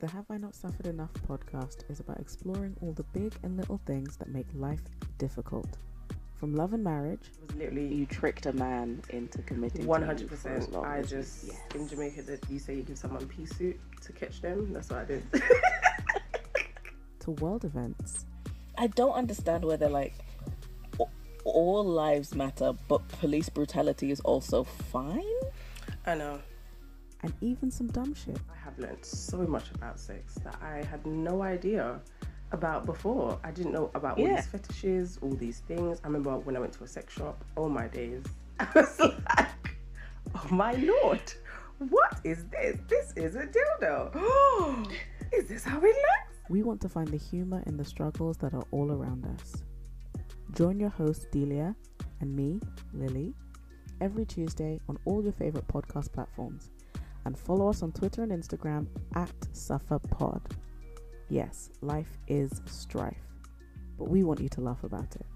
The Have I Not Suffered Enough podcast is about exploring all the big and little things that make life difficult. From love and marriage, It was literally You tricked a man into committing. to one you hundred for as percent. long I just yes. in Jamaica that you say you give someone pea soup to catch them. That's what I did. to world events, I don't understand where they're like, all lives matter, but police brutality is also fine. I know. And even some dumb shit. I have learned so much about sex that I had no idea about before. I didn't know about all Yeah. these fetishes, all these things. I remember when I went to a sex shop, all my days, I was like, oh my lord, what is this? This is a dildo. is this how it looks? We want to find the humor in the struggles that are all around us. Join your host, Delia, and me, Lily, every Tuesday on all your favorite podcast platforms. And follow us on Twitter and Instagram at SufferPod. Yes, life is strife, but we want you to laugh about it.